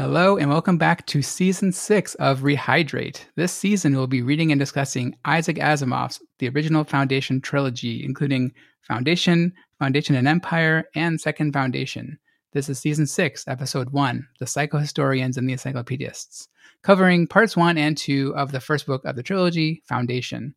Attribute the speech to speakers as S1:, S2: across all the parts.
S1: Hello, and welcome back to season six of Rehydrate. This season, we'll be reading and discussing Isaac Asimov's the original Foundation trilogy, including Foundation, Foundation and Empire, and Second Foundation. This is season six, episode one The Psychohistorians and the Encyclopedists, covering parts one and two of the first book of the trilogy, Foundation.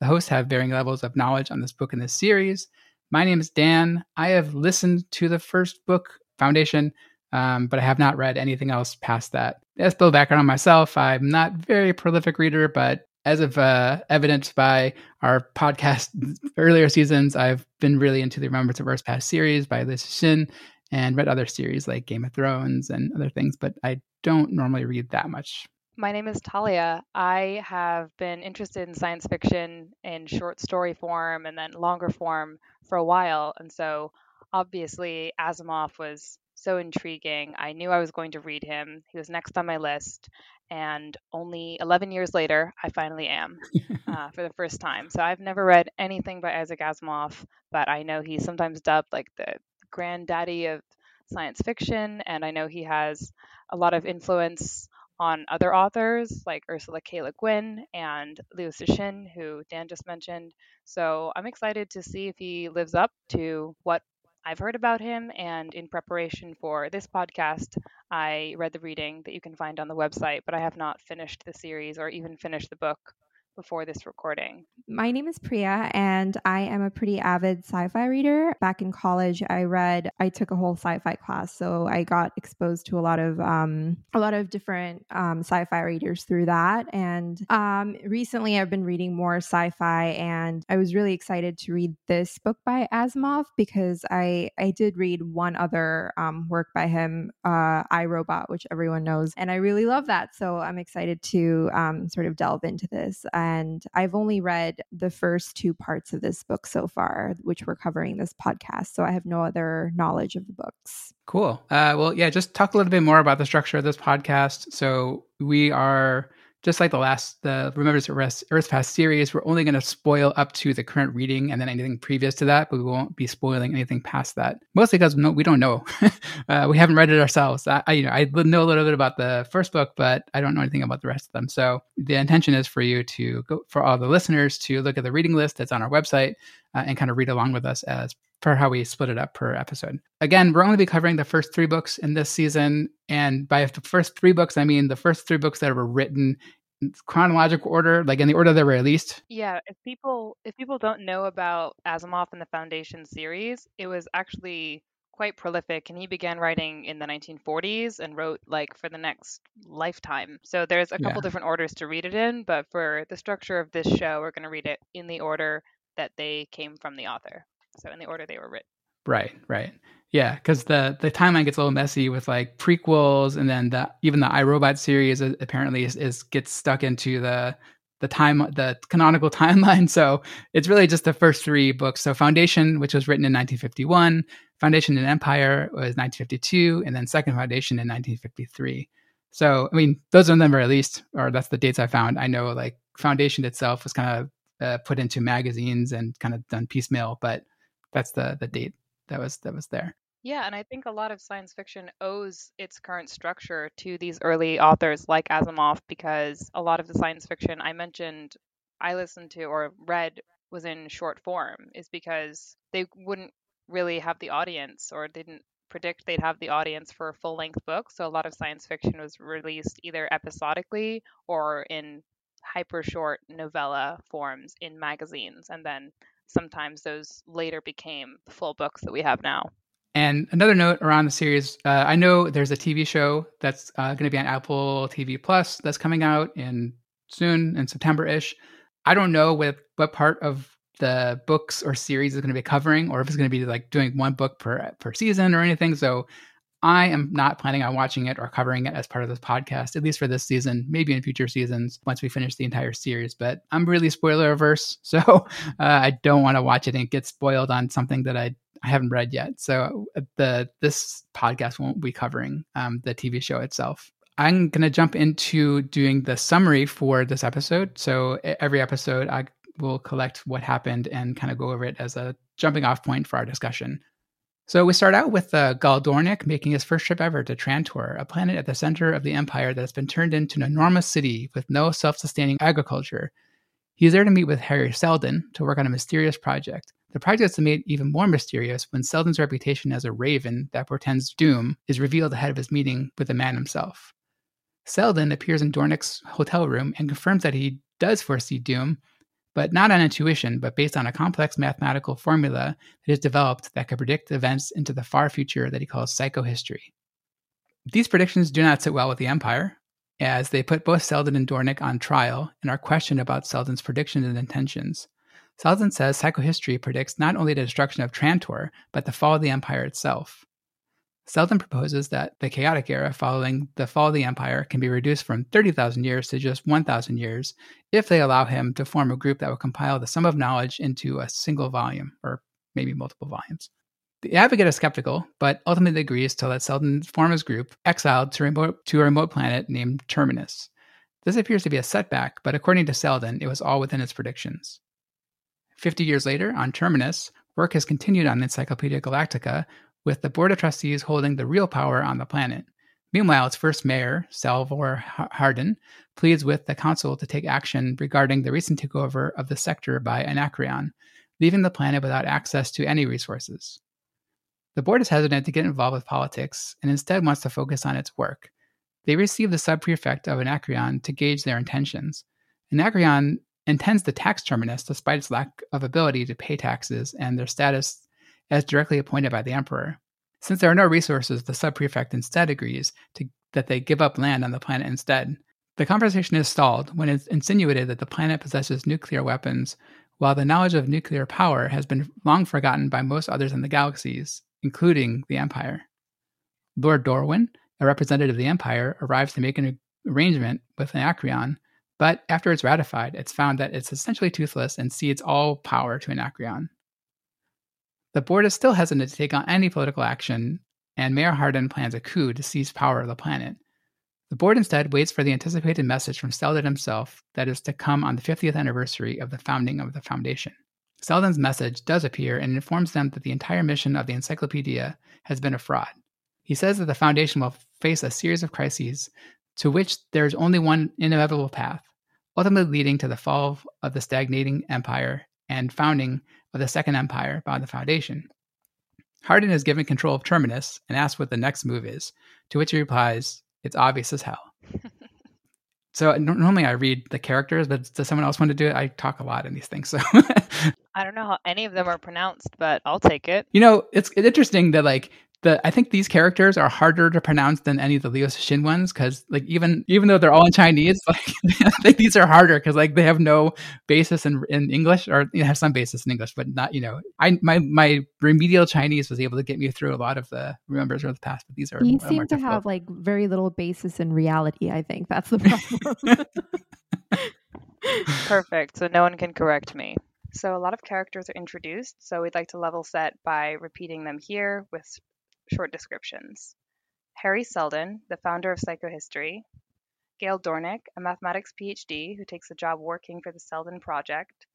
S1: The hosts have varying levels of knowledge on this book in this series. My name is Dan. I have listened to the first book, Foundation, um, but I have not read anything else past that. As a little background on myself, I'm not very prolific reader, but as of uh, evidenced by our podcast earlier seasons, I've been really into the Remembrance of Earth's Past series by Liu Cixin and read other series like Game of Thrones and other things, but I don't normally read that much.
S2: My name is Talia. I have been interested in science fiction in short story form and then longer form for a while. And so obviously, Asimov was so intriguing. I knew I was going to read him. He was next on my list. And only 11 years later, I finally am uh, for the first time. So I've never read anything by Isaac Asimov, but I know he's sometimes dubbed like the granddaddy of science fiction. And I know he has a lot of influence on other authors like Ursula K. Le Guin and Liu Cixin, who Dan just mentioned. So I'm excited to see if he lives up to what I've heard about him, and in preparation for this podcast, I read the reading that you can find on the website, but I have not finished the series or even finished the book before this recording.
S3: My name is Priya, and I am a pretty avid sci fi reader. Back in college, I read, I took a whole sci fi class. So I got exposed to a lot of, um, a lot of different um, sci fi readers through that. And um, recently, I've been reading more sci fi, and I was really excited to read this book by Asimov because I, I did read one other um, work by him, uh, I Robot, which everyone knows. And I really love that. So I'm excited to um, sort of delve into this and I've only read the first two parts of this book so far, which we're covering this podcast. So I have no other knowledge of the books.
S1: Cool. Uh, well, yeah, just talk a little bit more about the structure of this podcast. So we are just like the last the Remembrance of Earth's Past series, we're only going to spoil up to the current reading and then anything previous to that, but we won't be spoiling anything past that. Mostly because no, we don't know. uh, we haven't read it ourselves. I, I, you know, I know a little bit about the first book, but I don't know anything about the rest of them. So the intention is for you to go for all the listeners to look at the reading list that's on our website uh, and kind of read along with us as for how we split it up per episode. Again, we're only be covering the first three books in this season. And by the first three books, I mean the first three books that were written in chronological order, like in the order they were released.
S2: Yeah, if people if people don't know about Asimov and the Foundation series, it was actually quite prolific and he began writing in the 1940s and wrote like for the next lifetime. So there's a couple yeah. different orders to read it in, but for the structure of this show, we're going to read it in the order that they came from the author. So in the order they were written.
S1: Right, right. Yeah, because the the timeline gets a little messy with like prequels, and then the even the iRobot series apparently is, is gets stuck into the the time the canonical timeline. So it's really just the first three books. So Foundation, which was written in 1951, Foundation and Empire was 1952, and then Second Foundation in 1953. So I mean, those are them least, or that's the dates I found. I know like Foundation itself was kind of uh, put into magazines and kind of done piecemeal, but that's the the date that was that was there.
S2: Yeah, and I think a lot of science fiction owes its current structure to these early authors like Asimov because a lot of the science fiction I mentioned I listened to or read was in short form is because they wouldn't really have the audience or didn't predict they'd have the audience for a full length book. So a lot of science fiction was released either episodically or in hyper short novella forms in magazines. And then sometimes those later became the full books that we have now.
S1: And another note around the series, uh, I know there's a TV show that's uh, going to be on Apple TV Plus that's coming out in soon in September ish. I don't know what what part of the books or series is going to be covering, or if it's going to be like doing one book per per season or anything. So I am not planning on watching it or covering it as part of this podcast, at least for this season, maybe in future seasons once we finish the entire series. But I'm really spoiler averse, so uh, I don't want to watch it and get spoiled on something that I, I haven't read yet. So uh, the this podcast won't be covering um, the TV show itself. I'm going to jump into doing the summary for this episode. So every episode, I will collect what happened and kind of go over it as a jumping off point for our discussion. So we start out with uh, Gaal Dornick making his first trip ever to Trantor, a planet at the center of the Empire that has been turned into an enormous city with no self-sustaining agriculture. He's there to meet with Hari Seldon to work on a mysterious project. The project is made even more mysterious when Seldon's reputation as a raven that portends doom is revealed ahead of his meeting with the man himself. Seldon appears in Dornick's hotel room and confirms that he does foresee doom, but not on intuition, but based on a complex mathematical formula that is developed that could predict events into the far future that he calls psychohistory. These predictions do not sit well with the Empire, as they put both Seldon and Dornik on trial and are questioned about Seldon's predictions and intentions. Seldon says psychohistory predicts not only the destruction of Trantor, but the fall of the Empire itself. Seldon proposes that the chaotic era following the fall of the empire can be reduced from 30,000 years to just 1,000 years if they allow him to form a group that will compile the sum of knowledge into a single volume, or maybe multiple volumes. The advocate is skeptical, but ultimately agrees to let Seldon form his group, exiled to, remote, to a remote planet named Terminus. This appears to be a setback, but according to Seldon, it was all within his predictions. Fifty years later, on Terminus, work has continued on Encyclopedia Galactica, with the Board of Trustees holding the real power on the planet. Meanwhile, its first mayor, Salvor Hardin, pleads with the council to take action regarding the recent takeover of the sector by Anacreon, leaving the planet without access to any resources. The board is hesitant to get involved with politics and instead wants to focus on its work. They receive the subprefect of Anacreon to gauge their intentions. Anacreon intends to tax Terminus despite its lack of ability to pay taxes and their status as directly appointed by the emperor. Since there are no resources, the subprefect instead agrees to, that they give up land on the planet instead. The conversation is stalled when it's insinuated that the planet possesses nuclear weapons, while the knowledge of nuclear power has been long forgotten by most others in the galaxies, including the Empire. Lord Dorwin, a representative of the Empire, arrives to make an arrangement with Anacreon, but after it's ratified, it's found that it's essentially toothless and cedes all power to Anacreon. The board is still hesitant to take on any political action, and Mayor Hardin plans a coup to seize power of the planet. The board instead waits for the anticipated message from Seldon himself that is to come on the 50th anniversary of the founding of the Foundation. Seldon's message does appear and informs them that the entire mission of the encyclopedia has been a fraud. He says that the Foundation will face a series of crises to which there is only one inevitable path, ultimately leading to the fall of the stagnating empire and founding of the Second Empire by the Foundation. Hardin is given control of Terminus and asks what the next move is, to which he replies, It's obvious as hell. so normally I read the characters, but does someone else want to do it? I talk a lot in these things. So
S2: I don't know how any of them are pronounced, but I'll take it.
S1: You know, it's, it's interesting that like the I think these characters are harder to pronounce than any of the Liu Cixin ones because like even even though they're all in Chinese, like I think these are harder because like they have no basis in in English or you know, have some basis in English, but not you know I my my remedial Chinese was able to get me through a lot of the remembers from the past, but these are
S3: you seem to have like very little basis in reality. I think that's the problem.
S2: Perfect. So no one can correct me. So a lot of characters are introduced, so we'd like to level set by repeating them here with short descriptions. Hari Seldon, the founder of psychohistory. Gail Dornick, a mathematics PhD who takes a job working for the Seldon Project.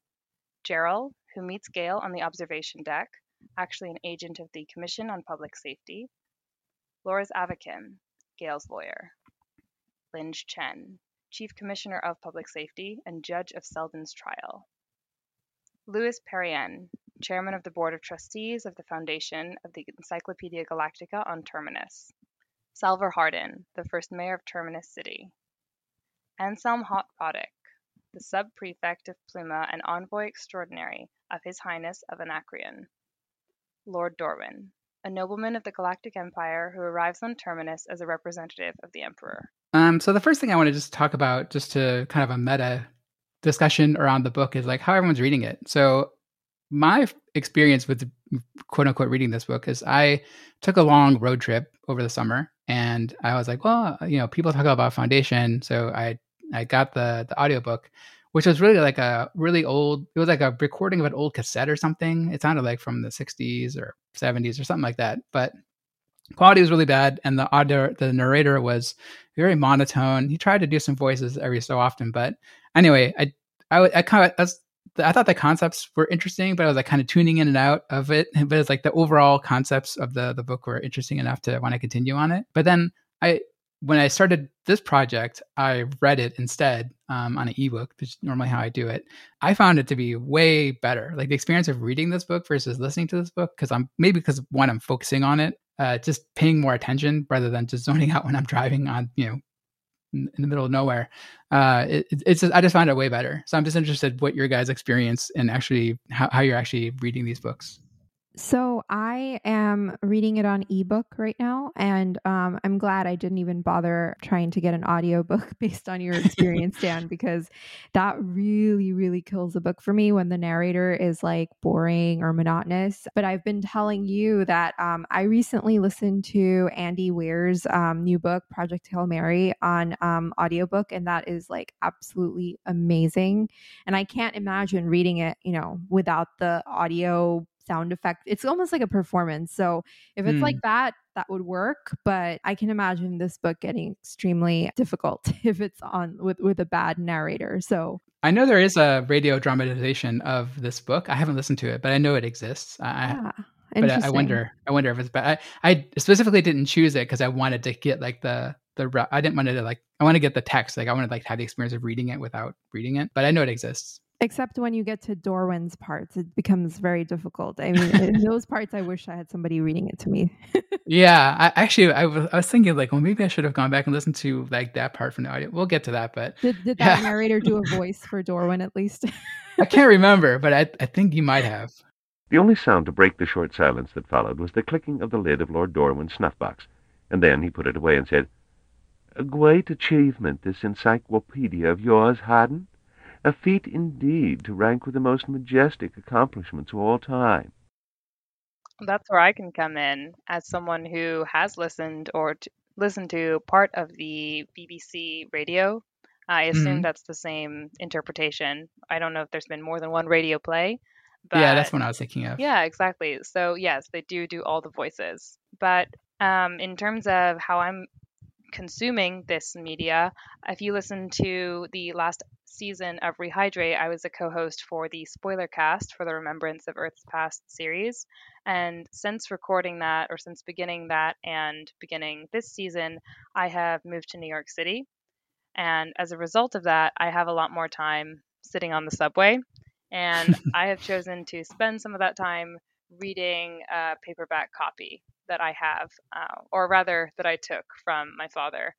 S2: Gerald, who meets Gail on the observation deck, actually an agent of the Commission on Public Safety. Loris Avakim, Gail's lawyer. Linge Chen, Chief Commissioner of Public Safety and Judge of Seldon's trial. Lewis Pirenne, Chairman of the Board of Trustees of the Foundation of the Encyclopedia Galactica on Terminus. Salvor Hardin, the first mayor of Terminus City. Anselm Hotpodic, the sub-prefect of Pluma and envoy extraordinary of His Highness of Anacreon. Lord Dorwin, a nobleman of the Galactic Empire who arrives on Terminus as a representative of the Emperor.
S1: Um, so the first thing I want to just talk about, just to kind of a meta discussion around the book, is like how everyone's reading it. So my experience with quote unquote reading this book is I took a long road trip over the summer and I was like, well, uh, you know, people talk about foundation. So I, I got the, the audiobook, which was really like a really old, it was like a recording of an old cassette or something. It sounded like from the 60s or 70s or something like that. But quality was really bad. And the audio, the narrator was very monotone. He tried to do some voices every so often. But anyway, I, I, I kind of, that's I thought the concepts were interesting, but I was like kind of tuning in and out of it. But it's like the overall concepts of the the book were interesting enough to want to continue on it. But then I when I started this project, I read it instead um, on an ebook, which is normally how I do it. I found it to be way better. Like the experience of reading this book versus listening to this book, because I'm maybe because one, I'm focusing on it, uh, just paying more attention rather than just zoning out when I'm driving on, you know, in, the middle of nowhere. Uh, it, it's just, I just find it way better. So I'm just interested what your guys' experience and actually how, how you're actually reading these books.
S3: So I am reading it on ebook right now, and um, I'm glad I didn't even bother trying to get an audiobook based on your experience, Dan, because that really, really kills the book for me when the narrator is like boring or monotonous. But I've been telling you that um, I recently listened to Andy Weir's um, new book, Project Hail Mary, on um, audiobook, and that is like absolutely amazing. And I can't imagine reading it, you know, without the audio sound effect. It's almost like a performance. So if it's mm. like that, that would work. But I can imagine this book getting extremely difficult if it's on with with a bad narrator. So
S1: I know there is a radio dramatization of this book. I haven't listened to it, but I know it exists.
S3: Yeah.
S1: but I wonder, I wonder if it's bad. I, I specifically didn't choose it because I wanted to get like the the. I didn't want to like. I want to get the text. Like I wanted like to have the experience of reading it without reading it. But I know it exists.
S3: Except when you get to Dorwin's parts, it becomes very difficult. I mean, in those parts, I wish I had somebody reading it to me.
S1: yeah, I, actually, I was, I was thinking like, well, maybe I should have gone back and listened to like that part from the audio. We'll get to that, but
S3: did, did that yeah. narrator do a voice for Dorwin at least?
S1: I can't remember, but I, I think he might have.
S4: The only sound to break the short silence that followed was the clicking of the lid of Lord Dorwin's snuff box, and then he put it away and said, "A great achievement, this encyclopedia of yours, Haddon." A feat indeed to rank with the most majestic accomplishments of all time.
S2: That's where I can come in as someone who has listened or t- listened to part of the BBC radio. I assume mm-hmm. that's the same interpretation. I don't know if there's been more than one radio play.
S1: But yeah, that's what I was thinking of.
S2: Yeah, exactly. So yes, they do do all the voices. But um, in terms of how I'm consuming this media, if you listen to the last season of Rehydrate, I was a co host for the spoiler cast for the Remembrance of Earth's Past series. And since recording that, or since beginning that and beginning this season, I have moved to New York City. And as a result of that, I have a lot more time sitting on the subway. And I have chosen to spend some of that time reading a paperback copy that I have, uh, or rather, that I took from my father,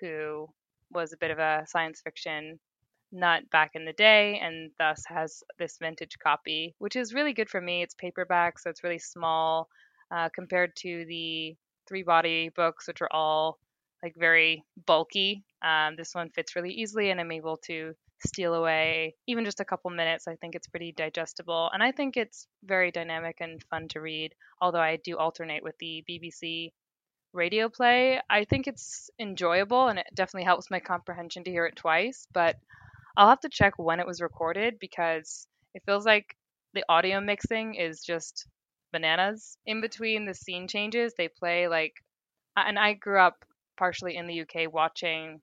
S2: who was a bit of a science fiction nut back in the day and thus has this vintage copy, which is really good for me. It's paperback, so it's really small uh, compared to the three body books, which are all like very bulky. Um, this one fits really easily, and I'm able to steal away even just a couple minutes. I think it's pretty digestible, and I think it's very dynamic and fun to read. Although I do alternate with the BBC radio play, I think it's enjoyable, and it definitely helps my comprehension to hear it twice. But I'll have to check when it was recorded because it feels like the audio mixing is just bananas. In between the scene changes, they play like, and I grew up partially in the UK watching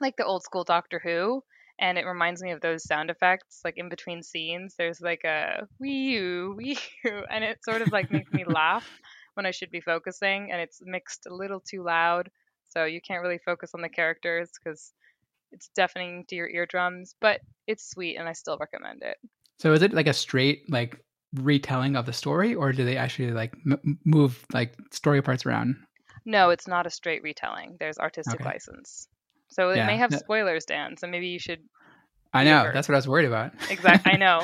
S2: like the old school Doctor Who, and it reminds me of those sound effects. Like in between scenes, there's like a wee oo, wee and it sort of like makes me laugh when I should be focusing, and it's mixed a little too loud, so you can't really focus on the characters because it's deafening to your eardrums, but it's sweet and I still recommend it.
S1: So is it like a straight like retelling of the story or do they actually like m- move like story parts around?
S2: No, it's not a straight retelling. There's artistic okay. license. So it yeah. may have spoilers, Dan. So maybe you should
S1: I know. That's what I was worried about.
S2: Exactly. I know.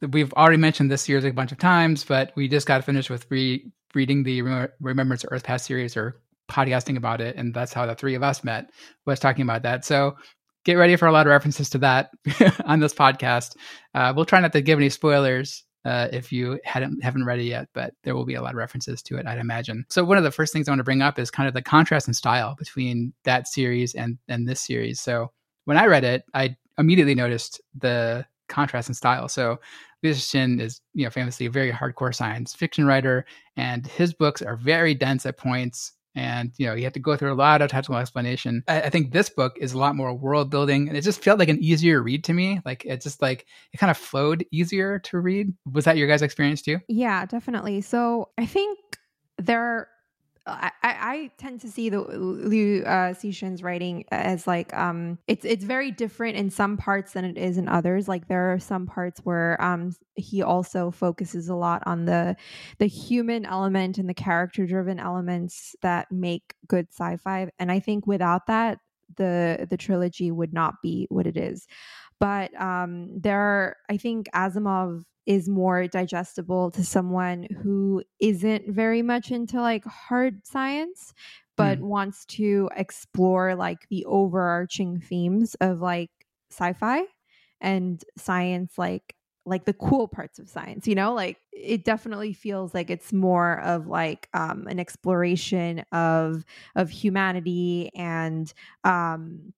S1: We've already mentioned this series a bunch of times, but we just got finished with re- reading the Remembrance of Earth Past series or podcasting about it, and that's how the three of us met was talking about that. So get ready for a lot of references to that on this podcast. Uh, we'll try not to give any spoilers uh, if you hadn't haven't read it yet, but there will be a lot of references to it, I'd imagine. So one of the first things I want to bring up is kind of the contrast in style between that series and and this series. So when I read it, I immediately noticed the contrast in style. So Liu Cixin is, you know, famously a very hardcore science fiction writer, and his books are very dense at points and you know you have to go through a lot of technical explanation. I, I, think this book is a lot more world building, and it just felt like an easier read to me. Like it just like it kind of flowed easier to read. Was that your guys' experience too?
S3: Yeah, definitely. So I think there I, I tend to see the Liu uh, Cixin's writing as like um it's it's very different in some parts than it is in others. Like there are some parts where um he also focuses a lot on the the human element and the character driven elements that make good sci-fi. And I think without that, the the trilogy would not be what it is. But um there are I think Asimov is more digestible to someone who isn't very much into like hard science but mm. wants to explore like the overarching themes of like sci-fi and science like like the cool parts of science you know like it definitely feels like it's more of like um an exploration of of humanity and um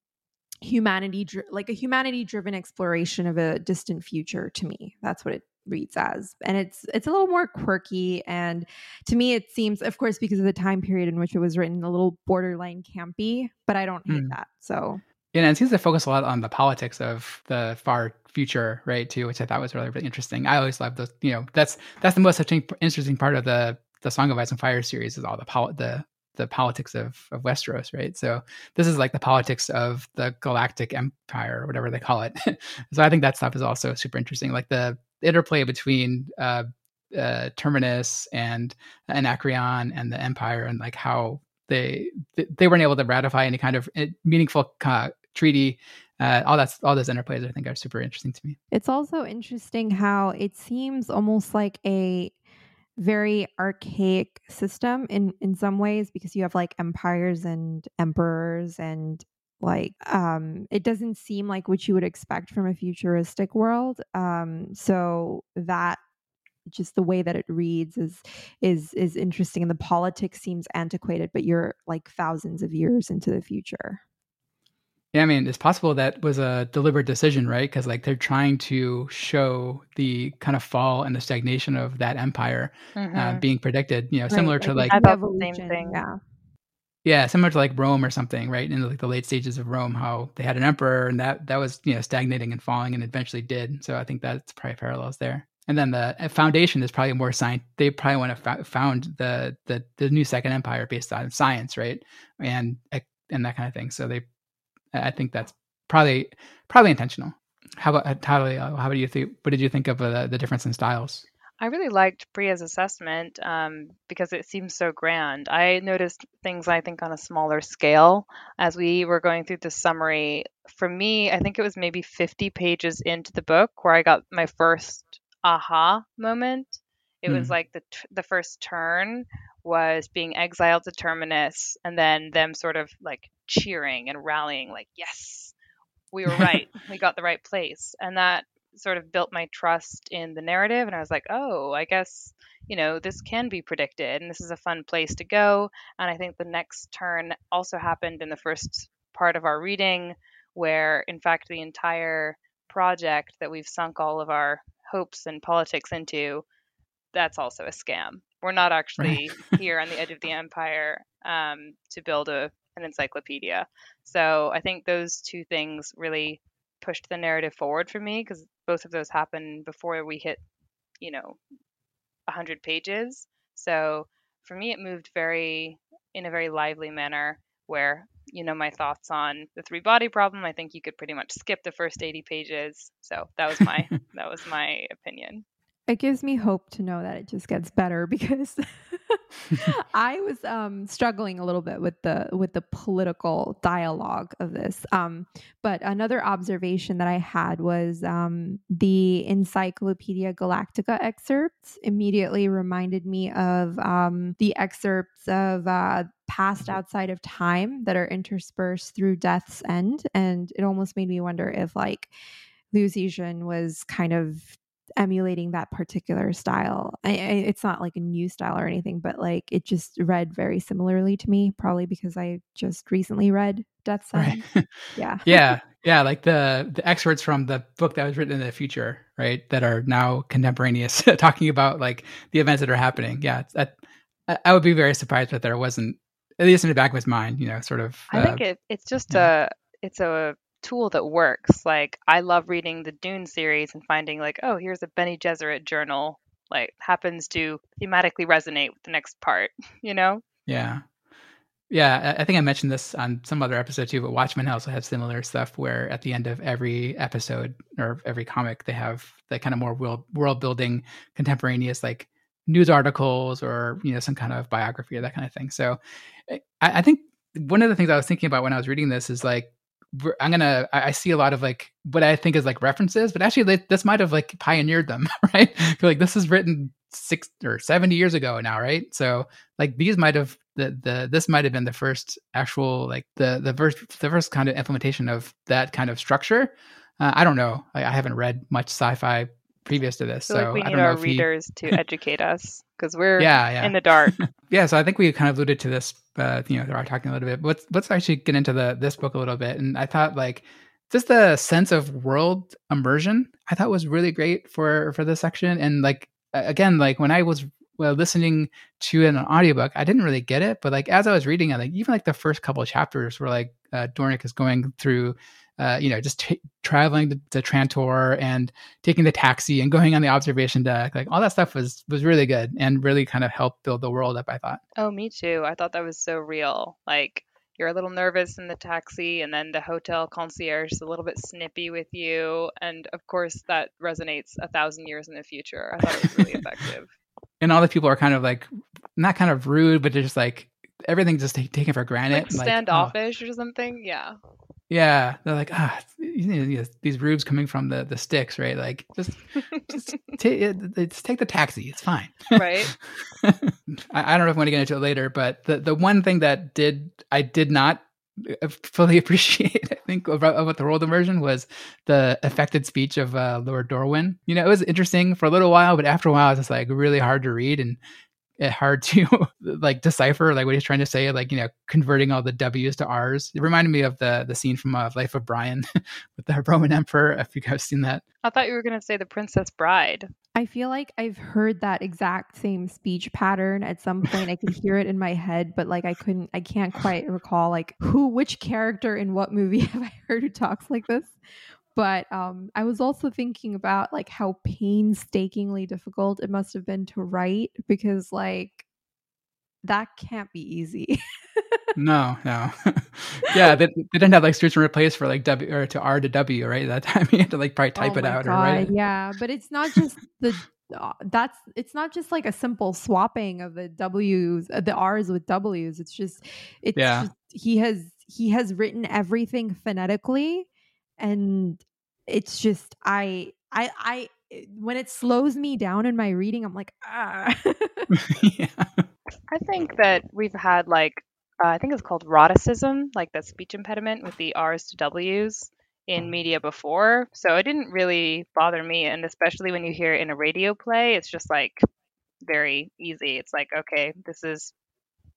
S3: humanity like a humanity driven exploration of a distant future to me that's what it reads as and it's it's a little more quirky and to me it seems of course because of the time period in which it was written a little borderline campy but i don't hate mm. that so
S1: yeah, and it seems to focus a lot on the politics of the far future, right? Too, which I thought was really, really interesting. I always love those. You know, that's that's the most interesting part of the the Song of Ice and Fire series is all the pol- the the politics of of Westeros, right? So this is like the politics of the Galactic Empire or whatever they call it. so I think that stuff is also super interesting, like the interplay between uh, uh, Terminus and Anacreon and the Empire, and like how they they weren't able to ratify any kind of eh, meaningful uh, treaty. Uh, all that's all those interplays I think are super interesting to me.
S3: It's also interesting how it seems almost like a very archaic system in in some ways because you have like empires and emperors and like um it doesn't seem like what you would expect from a futuristic world um so that just the way that it reads is is is interesting and the politics seems antiquated but you're like thousands of years into the future
S1: yeah, I mean, it's possible that was a deliberate decision, right? Because like they're trying to show the kind of fall and the stagnation of that empire uh, mm-hmm. uh, being predicted. You know, right. similar to like
S2: I thought the same thing.
S3: Yeah.
S1: Yeah, similar to like Rome or something, right? In like the late stages of Rome, how they had an emperor and that that was you know stagnating and falling, and eventually did. So I think that's probably parallels there. And then the uh, foundation is probably more science. They probably want to found the the the new second empire based on science, right? And and that kind of thing. So they I think that's probably probably intentional. How about how, how do you think? What did you think of uh, the difference in styles?
S2: I really liked Priya's assessment um, because it seems so grand. I noticed things I think on a smaller scale as we were going through the summary. For me, I think it was maybe 50 pages into the book where I got my first aha moment. It was hmm. like the the first turn was being exiled to Terminus and then them sort of like cheering and rallying, like, yes, we were right. we got the right place. And that sort of built my trust in the narrative. And I was like, oh, I guess, you know, this can be predicted and this is a fun place to go. And I think the next turn also happened in the first part of our reading, where in fact the entire project that we've sunk all of our hopes and politics into that's also a scam. We're not actually right. here on the edge of the empire um, to build a an encyclopedia. So I think those two things really pushed the narrative forward for me because both of those happened before we hit, you know, 100 pages. So for me, it moved very in a very lively manner where you know my thoughts on the three body problem i think you could pretty much skip the first 80 pages so that was my that was my opinion
S3: it gives me hope to know that it just gets better because I was um, struggling a little bit with the with the political dialogue of this. Um, but another observation that I had was um, the Encyclopedia Galactica excerpts immediately reminded me of um, the excerpts of uh, past outside of time that are interspersed through Death's End, and it almost made me wonder if like Liu was kind of emulating that particular style. I, I, it's not like a new style or anything, but like it just read very similarly to me, probably because I just recently read Death's End. Right. Yeah.
S1: yeah. Yeah. Like the, the excerpts from the book that was written in the future, right? That are now contemporaneous, talking about like the events that are happening. Yeah. That, I would be very surprised if there wasn't at least in the back of his mind, you know, sort of.
S2: I
S1: uh,
S2: think it, it's just
S1: yeah.
S2: a it's a tool that works. Like I love reading the Dune series and finding like, oh, here's a Bene Gesserit journal. Like happens to thematically resonate with the next part. You know?
S1: Yeah. Yeah, I think I mentioned this on some other episode too, but Watchmen also has similar stuff where at the end of every episode or every comic, they have the kind of more world world building, contemporaneous like news articles or you know some kind of biography or that kind of thing. So, I, I think one of the things I was thinking about when I was reading this is like I'm gonna I see a lot of like what I think is like references, but actually they, this might have like pioneered them, right? Like this is written six or seventy years ago now, right? So like these might have the the this might have been the first actual like the the first the first kind of implementation of that kind of structure. Uh, I don't know. I, I haven't read much sci-fi previous to this,
S2: I
S1: so
S2: like we
S1: I
S2: need our
S1: if he,
S2: readers to educate us because we're
S1: yeah, yeah,
S2: in the dark.
S1: yeah. So I think we kind of alluded to this, uh, you know, through our talking a little bit. Let's let's actually get into the this book a little bit. And I thought like just the sense of world immersion, I thought was really great for for this section. And like again, like when I was well, listening to an audiobook, I didn't really get it. But like as I was reading it, like even like the first couple of chapters where like uh, Dornick is going through. Uh, you know, just t- traveling to, to Trantor and taking the taxi and going on the observation deck, like all that stuff was was really good and really kind of helped build the world up. I thought.
S2: Oh, me too. I thought that was so real. Like you're a little nervous in the taxi, and then the hotel concierge is a little bit snippy with you, and of course that resonates a thousand years in the future. I thought it was really effective.
S1: and all the people are kind of like not kind of rude, but they're just like everything's just ta- taken for granted.
S2: Like
S1: oh,
S2: standoffish or something. Yeah.
S1: yeah, they're like ah, you know, these rubes coming from the the sticks, right? Like just just, it- just take the taxi, it's fine.
S2: Right.
S1: I, I don't know if I'm going to get into it later, but the the one thing that did I did not uh, fully appreciate, I think, about, about the world immersion was the affected speech of uh, Lord Dorwin. You know, it was interesting for a little while, but after a while, it's just like really hard to read and hard to like decipher like what he's trying to say like you know converting all the w's to r's it reminded me of the the scene from uh, life of brian with the roman emperor if you guys seen that
S2: I thought you were gonna say the Princess Bride.
S3: I feel like I've heard that exact same speech pattern at some point. I could hear it in my head, but like I couldn't, I can't quite recall like who, which character in what movie have I heard who talks like this. But um, I was also thinking about like how painstakingly difficult it must have been to write because like that can't be easy.
S1: no no yeah they, they didn't have like switch and replace for like w or to r to w right that time you had to like probably type
S3: oh
S1: it out
S3: God,
S1: or write it
S3: Yeah, but it's not just the uh, that's it's not just like a simple swapping of the W's uh, the R's with W's. It's just it's
S1: Yeah.
S3: just he has he has written everything phonetically and it's just I I I when it slows me down in my reading I'm like ah
S1: yeah
S2: I think that we've had like uh, I think it's called rhotacism, like that speech impediment with the R's to W's in media before. So it didn't really bother me, and especially when you hear it in a radio play, it's just like very easy. It's like okay, this is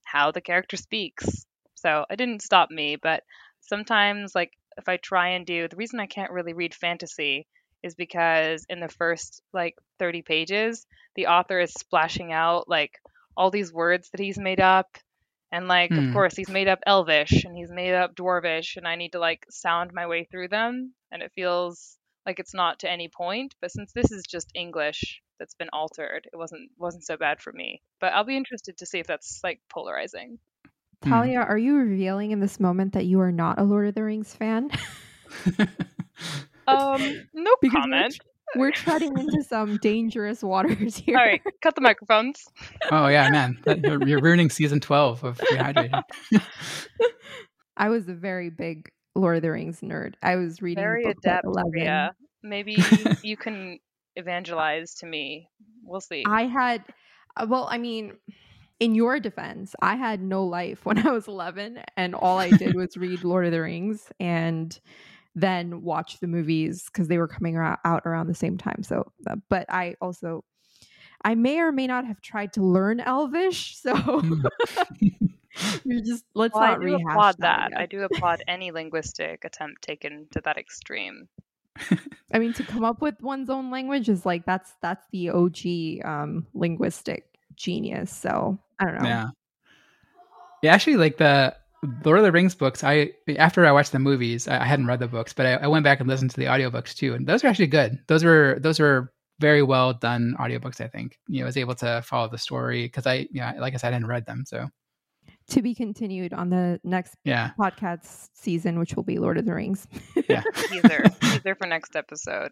S2: how the character speaks. So it didn't stop me, but sometimes like if I try and do the reason I can't really read fantasy is because in the first like 30 pages, the author is splashing out like all these words that he's made up. And like,
S1: Hmm.
S2: of course, he's made up Elvish and he's made up Dwarvish, and I need to like sound my way through them. And it feels like it's not to any point. But since this is just English that's been altered, it wasn't wasn't so bad for me. But I'll be interested to see if that's like polarizing.
S1: Hmm.
S3: Talia, are you revealing in this moment that you are not a Lord of the Rings fan?
S2: Um, no
S3: Because we're
S2: comment.
S3: We're treading into some dangerous waters here.
S2: All right, cut the microphones.
S1: oh yeah man that, you're, you're ruining season 12 of rehydrating
S3: I was a very big Lord of the Rings nerd. I was reading
S2: Very
S3: books
S2: adept,
S3: 11.
S2: Rhea. Maybe you can evangelize to me. We'll see.
S3: I had, uh, well, I mean, in your defense, I had no life when I was 11, and all I did was read Lord of the Rings and then watch the movies because they were coming out around the same time. So, uh, but I also, I may or may not have tried to learn Elvish. So, you're just let's
S2: Well, I
S3: not
S2: do
S3: rehash
S2: applaud
S3: that.
S2: that. I do applaud any linguistic attempt taken to that extreme.
S3: I mean, to come up with one's own language is like that's that's the OG um, linguistic genius. So I don't know.
S1: yeah Yeah, actually, like the Lord of the Rings books, I after I watched the movies, I, I hadn't read the books, but I, I, went back and listened to the audiobooks too, and those are actually good. Those were those were very well done audiobooks. I think you know I was able to follow the story because I, you know, like I said, I hadn't read them, so
S3: to be continued on the next
S1: yeah.
S3: podcast season, which will be Lord of the Rings.
S1: yeah,
S2: teaser, teaser for next episode.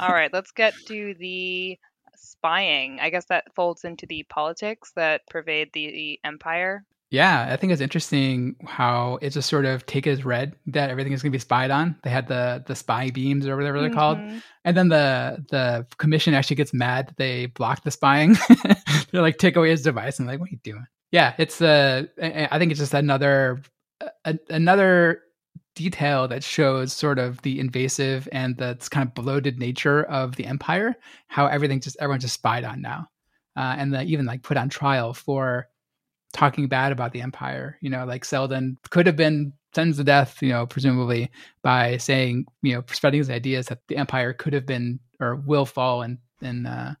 S2: All right, let's get to the spying. I guess that folds into the politics that pervade the, the empire.
S1: Yeah, I think it's interesting how it's just sort of take it as read that everything is going to be spied on. They had the the spy beams or whatever they're mm-hmm. called, and then the the commission actually gets mad that they blocked the spying. they're like, take away his device, and like, what are you doing? Yeah, it's uh, I think it's just another a, another detail that shows sort of the invasive and that's kind of bloated nature of the empire. How everything just everyone just spied on now, uh, and the, even like put on trial for talking bad about the empire. You know, like Seldon could have been sentenced to death, you know, presumably by saying, you know, spreading his ideas that the empire could have been or will fall in in uh,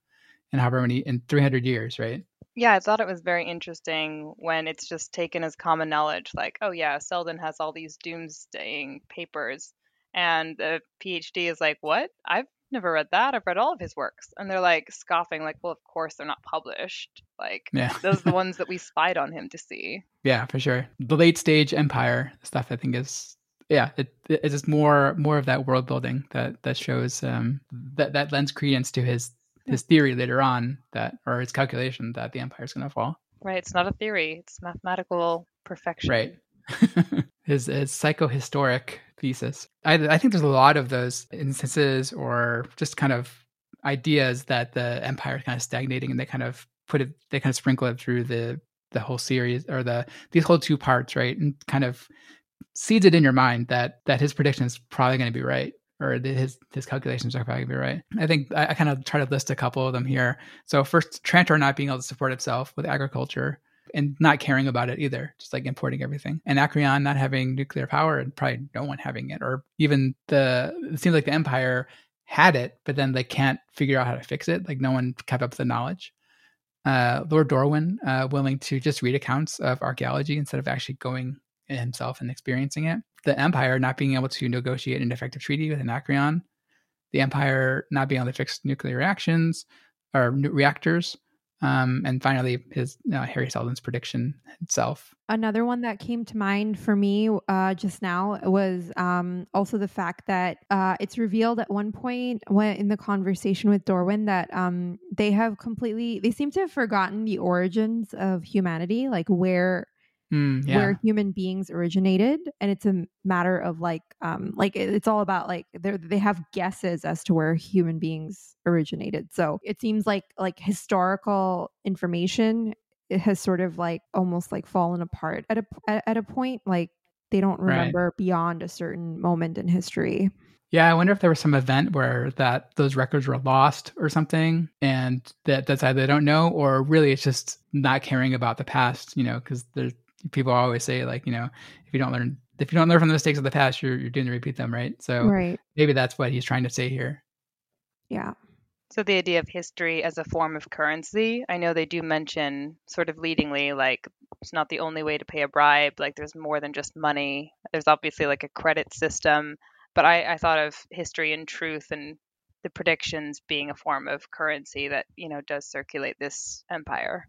S1: in however many in 300 years, right?
S2: Yeah, I thought it was very interesting when it's just taken as common knowledge, like, oh yeah, Seldon has all these doomsdaying papers, and the PhD is like, what? I've never read that. I've read all of his works. And they're like scoffing, like, well, of course they're not published. Like, yeah. those are the ones that we spied on him to see.
S1: Yeah, for sure. The late stage Empire stuff, I think, is yeah, it, it's just more more of that world building that that shows um, that that lends credence to his his theory later on that or his calculation that the empire is going to fall.
S2: Right. It's not a theory. It's mathematical perfection.
S1: Right. his his psychohistoric thesis. I, I think there's a lot of those instances or just kind of ideas that the empire is kind of stagnating and they kind of put it they kind of sprinkle it through the the whole series or the these whole two parts right and kind of seeds it in your mind that that his prediction is probably going to be right or his his calculations are probably right. I think I, I, kind of try to list a couple of them here. So first, Trantor not being able to support itself with agriculture and not caring about it either, just like importing everything. And Anacreon not having nuclear power and probably no one having it, or even the, it seems like the Empire had it, but then they can't figure out how to fix it. Like no one kept up the knowledge. Uh, Lord Dorwin uh, willing to just read accounts of archaeology instead of actually going himself and experiencing it. The Empire not being able to negotiate an effective treaty with Anacreon. The Empire not being able to fix nuclear reactions or reactors. Um, and finally, his uh, Hari Seldon's prediction itself.
S3: Another one that came to mind for me uh, just now was um, also the fact that uh, it's revealed at one point when in the conversation with Dorwin that um, they have completely they seem to have forgotten the origins of humanity, like where mm, yeah. where human beings originated and it's a matter of like um like it's all about like they they have guesses as to where human beings originated so it seems like like historical information it has sort of like almost like fallen apart at a at a point like they don't remember right. beyond a certain moment in history
S1: yeah, I wonder if there was some event where that those records were lost or something, and that that's either they don't know or really it's just not caring about the past, you know, because there's people always say like you know if you don't learn if you don't learn from the mistakes of the past you're, you're doomed to repeat them right? So
S3: right.
S1: maybe that's what he's trying to say here.
S3: Yeah.
S2: So the idea of history as a form of currency i know they do mention sort of leadingly like it's not the only way to pay a bribe like there's more than just money. There's obviously like a credit system but i, I thought of history and truth and the predictions being a form of currency that you know does circulate this empire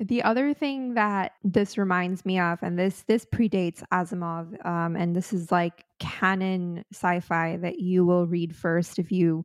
S3: the other thing that this reminds me of, and this this predates Asimov, um, and this is like canon sci-fi that you will read first if you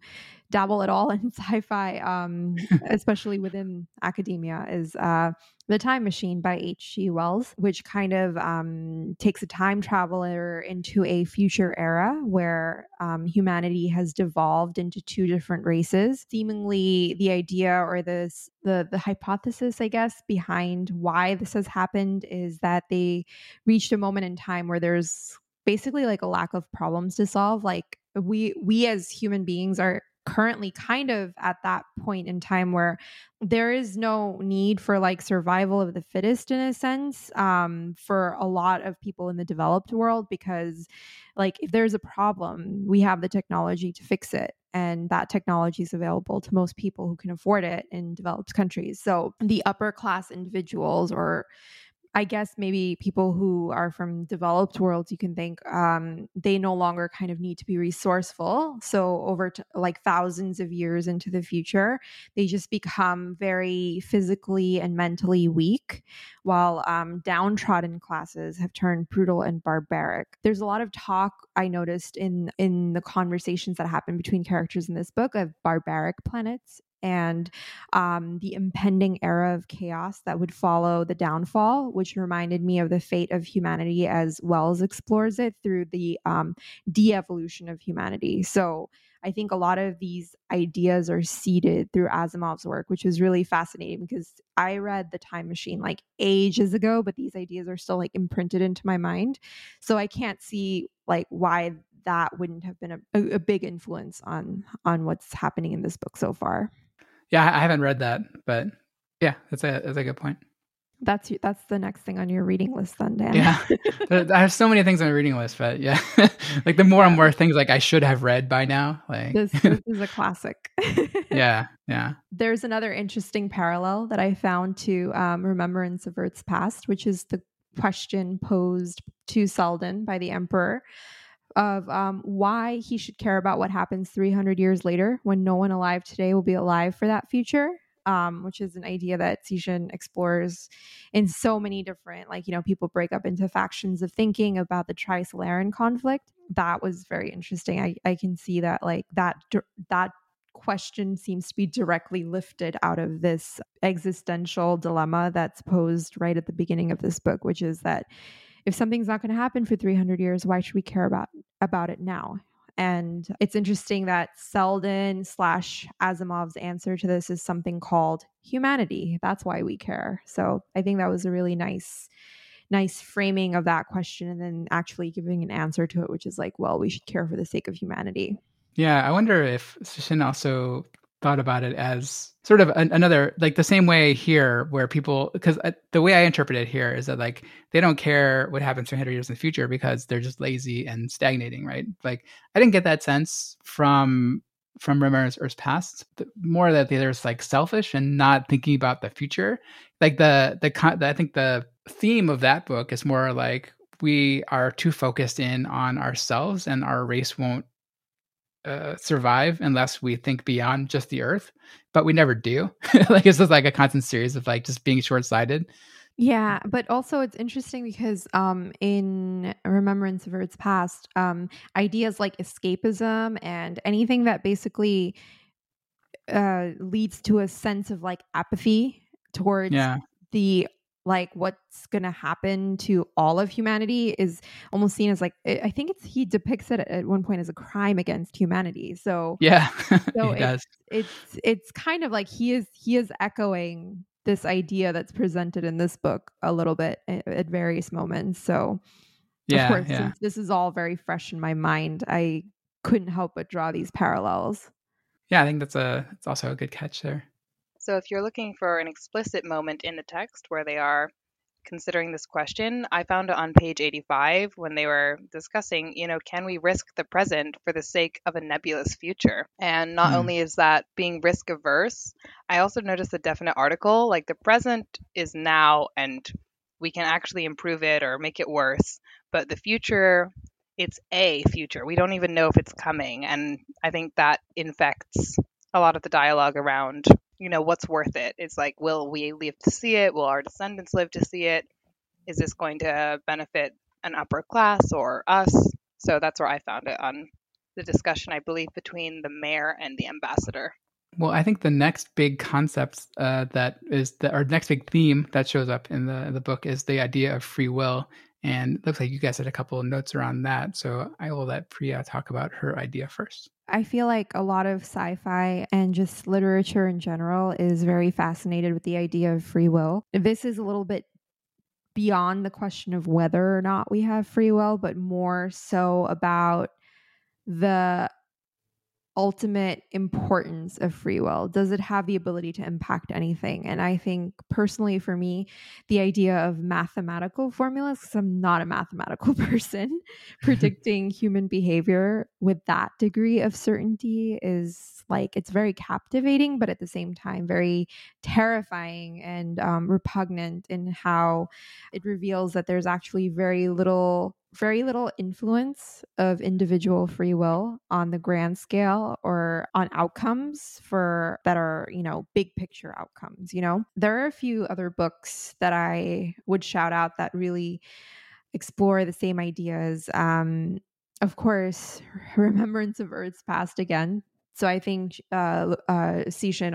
S3: dabble at all in sci-fi, um, especially within academia, is uh, the Time Machine by H.G. Wells, which kind of um, takes a time traveler into a future era where um, humanity has devolved into two different races. Seemingly, the idea or this the the hypothesis, I guess, behind why this has happened is that they reached a moment in time where there's basically like a lack of problems to solve. Like we we as human beings are currently kind of at that point in time where there is no need for like survival of the fittest in a sense um, for a lot of people in the developed world because like if there's a problem we have the technology to fix it and that technology is available to most people who can afford it in developed countries so the upper class individuals or I guess maybe people who are from developed worlds, you can think um, they no longer kind of need to be resourceful. So, over to, like thousands of years into the future, they just become very physically and mentally weak, while um, downtrodden classes have turned brutal and barbaric. There's a lot of talk I noticed in in the conversations that happen between characters in this book of barbaric planets and um, the impending era of chaos that would follow the downfall, which reminded me of the fate of humanity as Wells explores it through the um, de evolution of humanity. So I think a lot of these ideas are seeded through Asimov's work, which is really fascinating because I read The Time Machine like ages ago, but these ideas are still like imprinted into my mind. So I can't see like why that wouldn't have been a, a, big influence on on what's happening in this book so far.
S1: Yeah, I haven't read that, but yeah, that's a that's a good point.
S3: That's that's the next thing on your reading list, then, Dan.
S1: Yeah, I have so many things on my reading list, but yeah, like the more and more things like I should have read by now. Like
S3: this, this is a classic.
S1: yeah, yeah.
S3: There's another interesting parallel that I found to um, Remembrance of Earth's Past, which is the question posed to Seldon by the Emperor of um, why he should care about what happens 300 years later when no one alive today will be alive for that future. Um, which is an idea that Cixin explores in so many different, like, you know, people break up into factions of thinking about the Trisolaran conflict. That was very interesting. I, I can see that, like, that, that question seems to be directly lifted out of this existential dilemma that's posed right at the beginning of this book, which is that if something's not going to happen for 300 years, why should we care about about it now? And it's interesting that Seldon slash Asimov's answer to this is something called humanity. That's why we care. So I think that was a really nice, nice framing of that question and then actually giving an answer to it, which is like, well, we should care for the sake of humanity.
S1: Yeah, I wonder if Cixin also thought about it as sort of an, another like the same way here where people because uh, the way i interpret it here is that like they don't care what happens 300 years in the future because they're just lazy and stagnating right? Like i didn't get that sense from from Remembrance Earth's past more that they're just like selfish and not thinking about the future. Like the, the the i think the theme of that book is more like we are too focused in on ourselves and our race won't uh, survive unless we think beyond just the earth but we never do like it's just like a constant series of like just being short-sighted
S3: yeah but also it's interesting because um in remembrance of earth's past um ideas like escapism and anything that basically uh leads to a sense of like apathy towards
S1: yeah.
S3: the like what's going to happen to all of humanity is almost seen as like i think it's he depicts it at one point as a crime against humanity. So
S1: yeah
S3: so it's, it's it's kind of like he is he is echoing this idea that's presented in this book a little bit at, at various moments. So
S1: yeah,
S3: of course
S1: yeah.
S3: since this is all very fresh in my mind i couldn't help but draw these parallels.
S1: Yeah i think that's a it's also a good catch there
S2: so if you're looking for an explicit moment in the text where they are considering this question, I found it on page 85 when they were discussing, you know, can we risk the present for the sake of a nebulous future? And not mm. only is that being risk averse, I also noticed a definite article like the present is now and we can actually improve it or make it worse, but the future it's a future. We don't even know if it's coming. And I think that infects a lot of the dialogue around you know what's worth it? It's like will we live to see it? Will our descendants live to see it? Is this going to benefit an upper class or us? So that's where i found it on the discussion i believe between the mayor and the ambassador.
S1: Well i think the next big concept uh, that is the or next big theme that shows up in the the book is the idea of free will and looks like you guys had a couple of notes around that so i will let priya talk about her idea first
S3: I feel like a lot of sci fi and just literature in general is very fascinated with the idea of free will. This is a little bit beyond the question of whether or not we have free will, but more so about the ultimate importance of free will? Does it have the ability to impact anything? And I think personally for me, the idea of mathematical formulas, because I'm not a mathematical person, predicting human behavior with that degree of certainty is like it's very captivating, but at the same time, very terrifying and um, repugnant in how it reveals that there's actually very little very little influence of individual free will on the grand scale or on outcomes for that are, you know, big picture outcomes, you know. There are a few other books that I would shout out that really explore the same ideas. Um, of course, Remembrance of Earth's Past again. So I think uh, uh,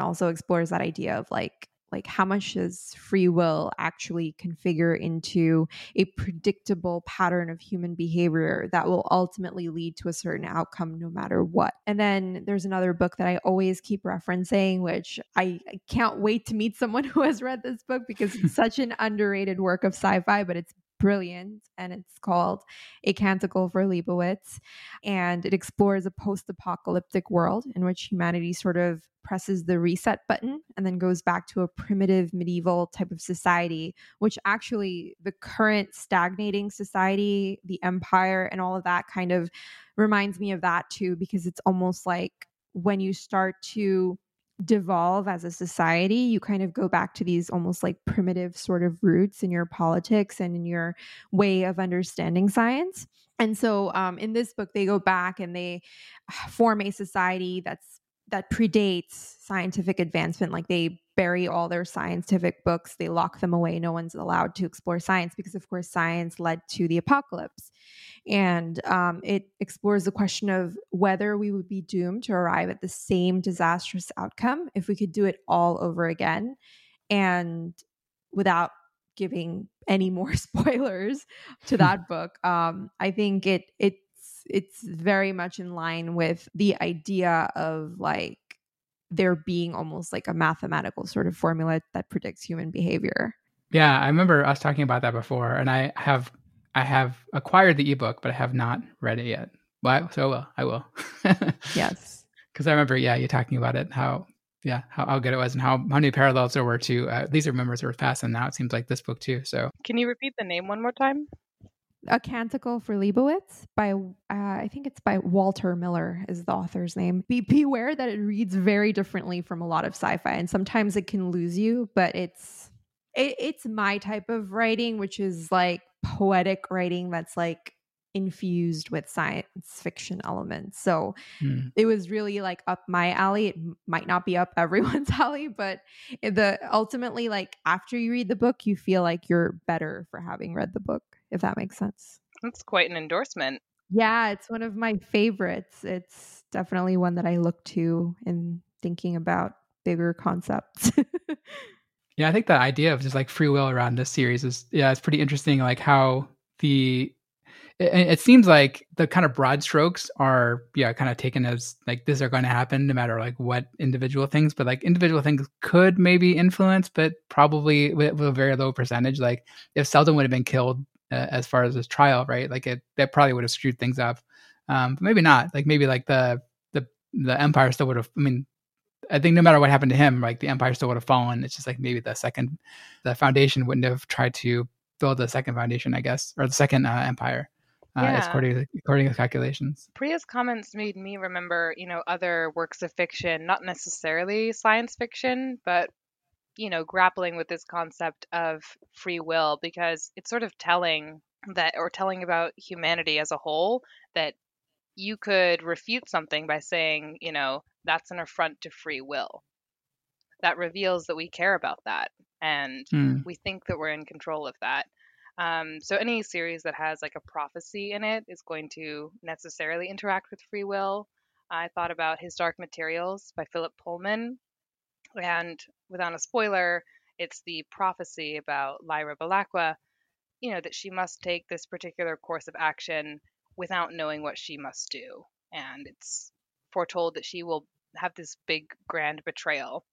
S3: also explores that idea of like like how much does free will actually configure into a predictable pattern of human behavior that will ultimately lead to a certain outcome no matter what? And then there's another book that i always keep referencing which I can't wait to meet someone who has read this book because it's such an underrated work of sci-fi but it's brilliant and it's called A Canticle for Leibowitz. And it explores a post apocalyptic world in which humanity sort of presses the reset button and then goes back to a primitive medieval type of society, which actually the current stagnating society, the empire, and all of that kind of reminds me of that too, because it's almost like when you start to devolve as a society, you kind of go back to these almost like primitive sort of roots in your politics and in your way of understanding science. And so um, in this book, they go back and they form a society that's that predates scientific advancement like they bury all their scientific books they lock them away no one's allowed to explore science because of course science led to the apocalypse. And um, it explores the question of whether we would be doomed to arrive at the same disastrous outcome if we could do it all over again and without giving any more spoilers to that book. Um, i think it it it's very much in line with the idea of like there being almost like a mathematical sort of formula that predicts human behavior.
S1: Yeah, I remember us talking about that before, and I have I have acquired the ebook, but I have not read it yet. Well, so well, I will.
S3: yes,
S1: because I remember, yeah, you talking about it, how yeah, how, how good it was, and how, how many parallels there were to uh, these are members of Past, and now it seems like this book too. So,
S2: can you repeat the name one more time?
S3: A canticle for Leibowitz by uh, I think it's by Walter Miller is the author's name. Be beware that it reads very differently from a lot of sci-fi, and sometimes it can lose you. But it's it, it's my type of writing, which is like poetic writing that's like infused with science fiction elements. So mm. it was really like up my alley. It might not be up everyone's alley, but the ultimately like after you read the book, you feel like you're better for having read the book if that makes sense.
S2: That's quite an endorsement.
S3: Yeah, it's one of my favorites. It's definitely one that I look to in thinking about bigger concepts.
S1: yeah, I think the idea of just like free will around this series is yeah, it's pretty interesting. Like how the it, it, seems like the kind of broad strokes are yeah kind of taken as like this are going to happen no matter like what individual things but like individual things could maybe influence but probably with, with a very low percentage like if Seldon would have been killed uh, as far as his trial, right? Like it that probably would have screwed things up. Um, but maybe not. Like maybe like the the the empire still would have. I mean, I think no matter what happened to him, like the empire still would have fallen. It's just like maybe the second the foundation wouldn't have tried to build the second foundation, I guess, or the second uh, empire. Uh, yeah. according to, according to calculations.
S2: Priya's comments made me remember, you know, other works of fiction, not necessarily science fiction, but you know, grappling with this concept of free will because it's sort of telling that, or telling about humanity as a whole, that you could refute something by saying, you know, that's an affront to free will. That reveals that we care about that and mm. we think that we're in control of that. Um, so any series that has like a prophecy in it is going to necessarily interact with free will. I thought about His Dark Materials by Philip Pullman, and without a spoiler, it's the prophecy about Lyra Belacqua, you know, that she must take this particular course of action without knowing what she must do. And it's foretold that she will have this big grand betrayal.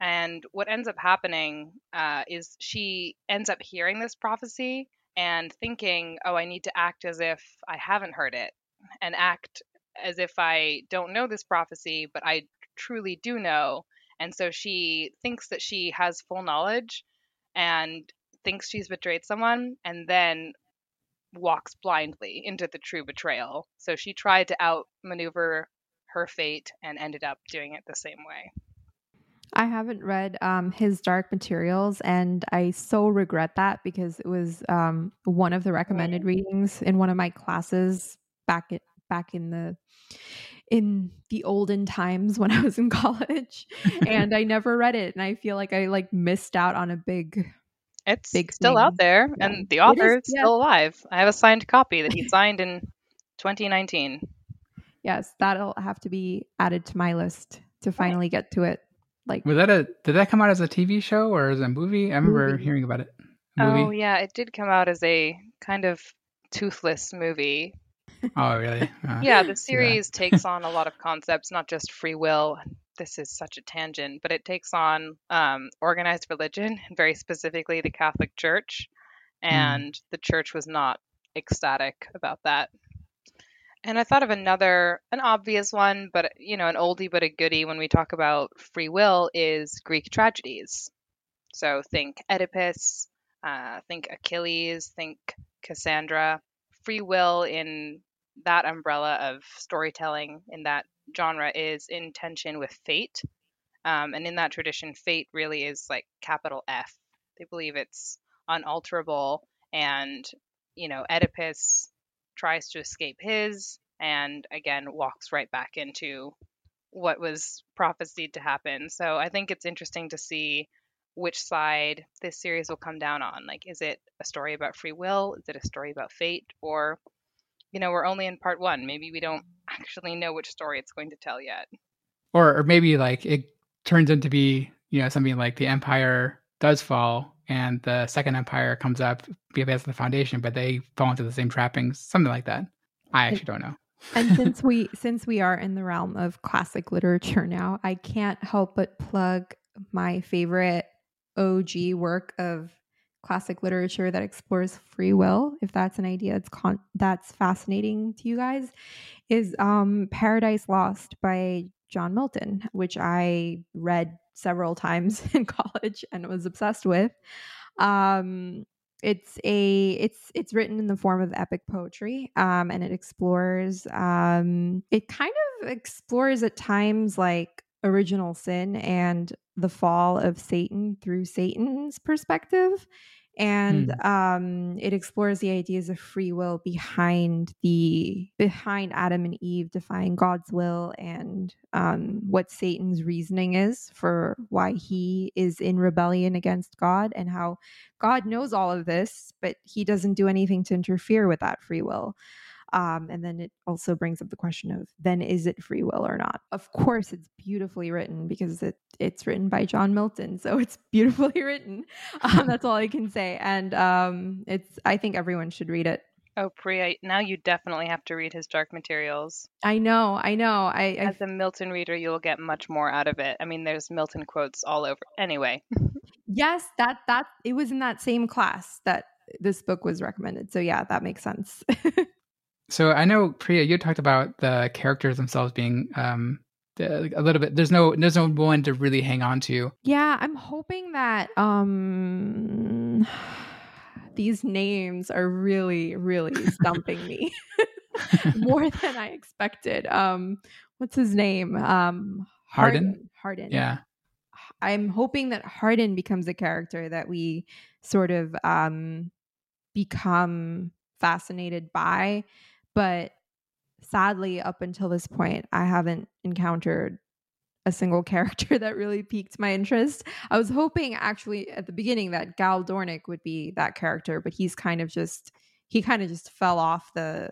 S2: And what ends up happening uh, is she ends up hearing this prophecy and thinking, oh, I need to act as if I haven't heard it and act as if I don't know this prophecy, but I truly do know. And so she thinks that she has full knowledge and thinks she's betrayed someone and then walks blindly into the true betrayal. So she tried to outmaneuver her fate and ended up doing it the same way.
S3: I haven't read um, his Dark Materials, and I so regret that because it was um, one of the recommended readings in one of my classes back at, back in the in the olden times when I was in college, and I never read it, and I feel like I like missed out on a big.
S2: It's
S3: big
S2: still
S3: thing.
S2: out there,
S3: Yeah.
S2: and the author
S3: is,
S2: is
S3: yeah.
S2: still alive. I have a signed copy that he signed in 2019.
S3: Yes, that'll have to be added to my list to finally get to it. Like
S1: Was that a did that come out as a TV show or as a movie? I remember
S3: Movie.
S1: hearing about it. Oh, movie.
S2: Oh yeah, it did come out as a kind of toothless movie.
S1: Oh, really? Uh,
S2: Yeah, the series takes on a lot of concepts, not just free will. This is such a tangent, but it takes on um, organized religion, and very specifically the Catholic Church. And the church was not ecstatic about that. And I thought of another, an obvious one, but you know, an oldie but a goodie when we talk about free will is Greek tragedies. So think Oedipus, uh, think Achilles, think Cassandra. Free will in that umbrella of storytelling in that genre is in tension with fate. Um, and in that tradition, fate really is like capital F. They believe it's unalterable. And, you know, Oedipus tries to escape his and again walks right back into what was prophesied to happen. So I think it's interesting to see which side this series will come down on. Like, is it a story about free will? Is it a story about fate? Or, you know, we're only in part one. Maybe we don't actually know which story it's going to tell yet.
S1: Or or maybe like it turns into be, you know, something like the empire does fall and the second empire comes up because of the foundation, but they fall into the same trappings, something like that. I actually don't know.
S3: and since we since we are in the realm of classic literature now, I can't help but plug my favorite OG work of classic literature that explores free will. If that's an idea that's con- that's fascinating to you guys, is um, Paradise Lost by John Milton, which I read several times in college and was obsessed with. Um, it's a it's it's written in the form of epic poetry um and it explores um it kind of explores at times like original sin and the fall of satan through satan's perspective and um it explores the ideas of free will behind the behind adam and eve defying god's will and um what satan's reasoning is for why he is in rebellion against god and how God knows all of this, but he doesn't do anything to interfere with that free will. Um, and then it also brings up the question of then is it free will or not? Of course, it's beautifully written because it it's written by John Milton, so it's beautifully written. Um, that's all I can say. And um, it's I think everyone should read it.
S2: Oh, Priya, now you definitely have to read his Dark Materials.
S3: I know, I know. I, I
S2: As a Milton reader, you'll get much more out of it. I mean, there's Milton quotes all over. Anyway,
S3: yes, that that it was in that same class that this book was recommended. So yeah, that makes sense.
S1: So I know Priya, you talked about the characters themselves being um a little bit. There's no there's no one to really hang on to.
S3: Yeah, I'm hoping that um these names are really really stumping me more than I expected. Um what's his name? Um
S1: Harden.
S3: Hardin.
S1: Yeah.
S3: I'm hoping that Hardin becomes a character that we sort of um become fascinated by, but sadly up until this point I haven't encountered a single character that really piqued my interest. I was hoping actually at the beginning that Gaal Dornick would be that character, but he's kind of just he kind of just fell off the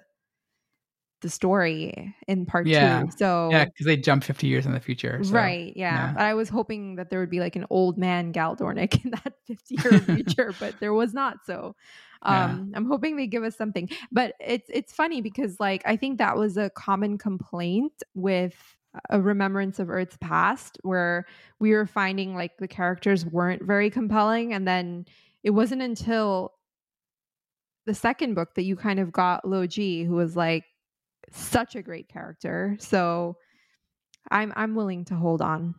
S3: the story in part
S1: Yeah.
S3: two. So
S1: Yeah, because they jump 50 years in the future. so,
S3: right, yeah.
S1: yeah.
S3: But I was hoping that there would be like an old man Gaal Dornick in that 50 year future, but there was not. So
S1: Yeah.
S3: um I'm hoping they give us something. But it's it's funny because like I think that was a common complaint with a remembrance of Earth's past where we were finding like the characters weren't very compelling and then it wasn't until the second book that you kind of got Luo Ji who was like such a great character. So I'm I'm willing to hold on.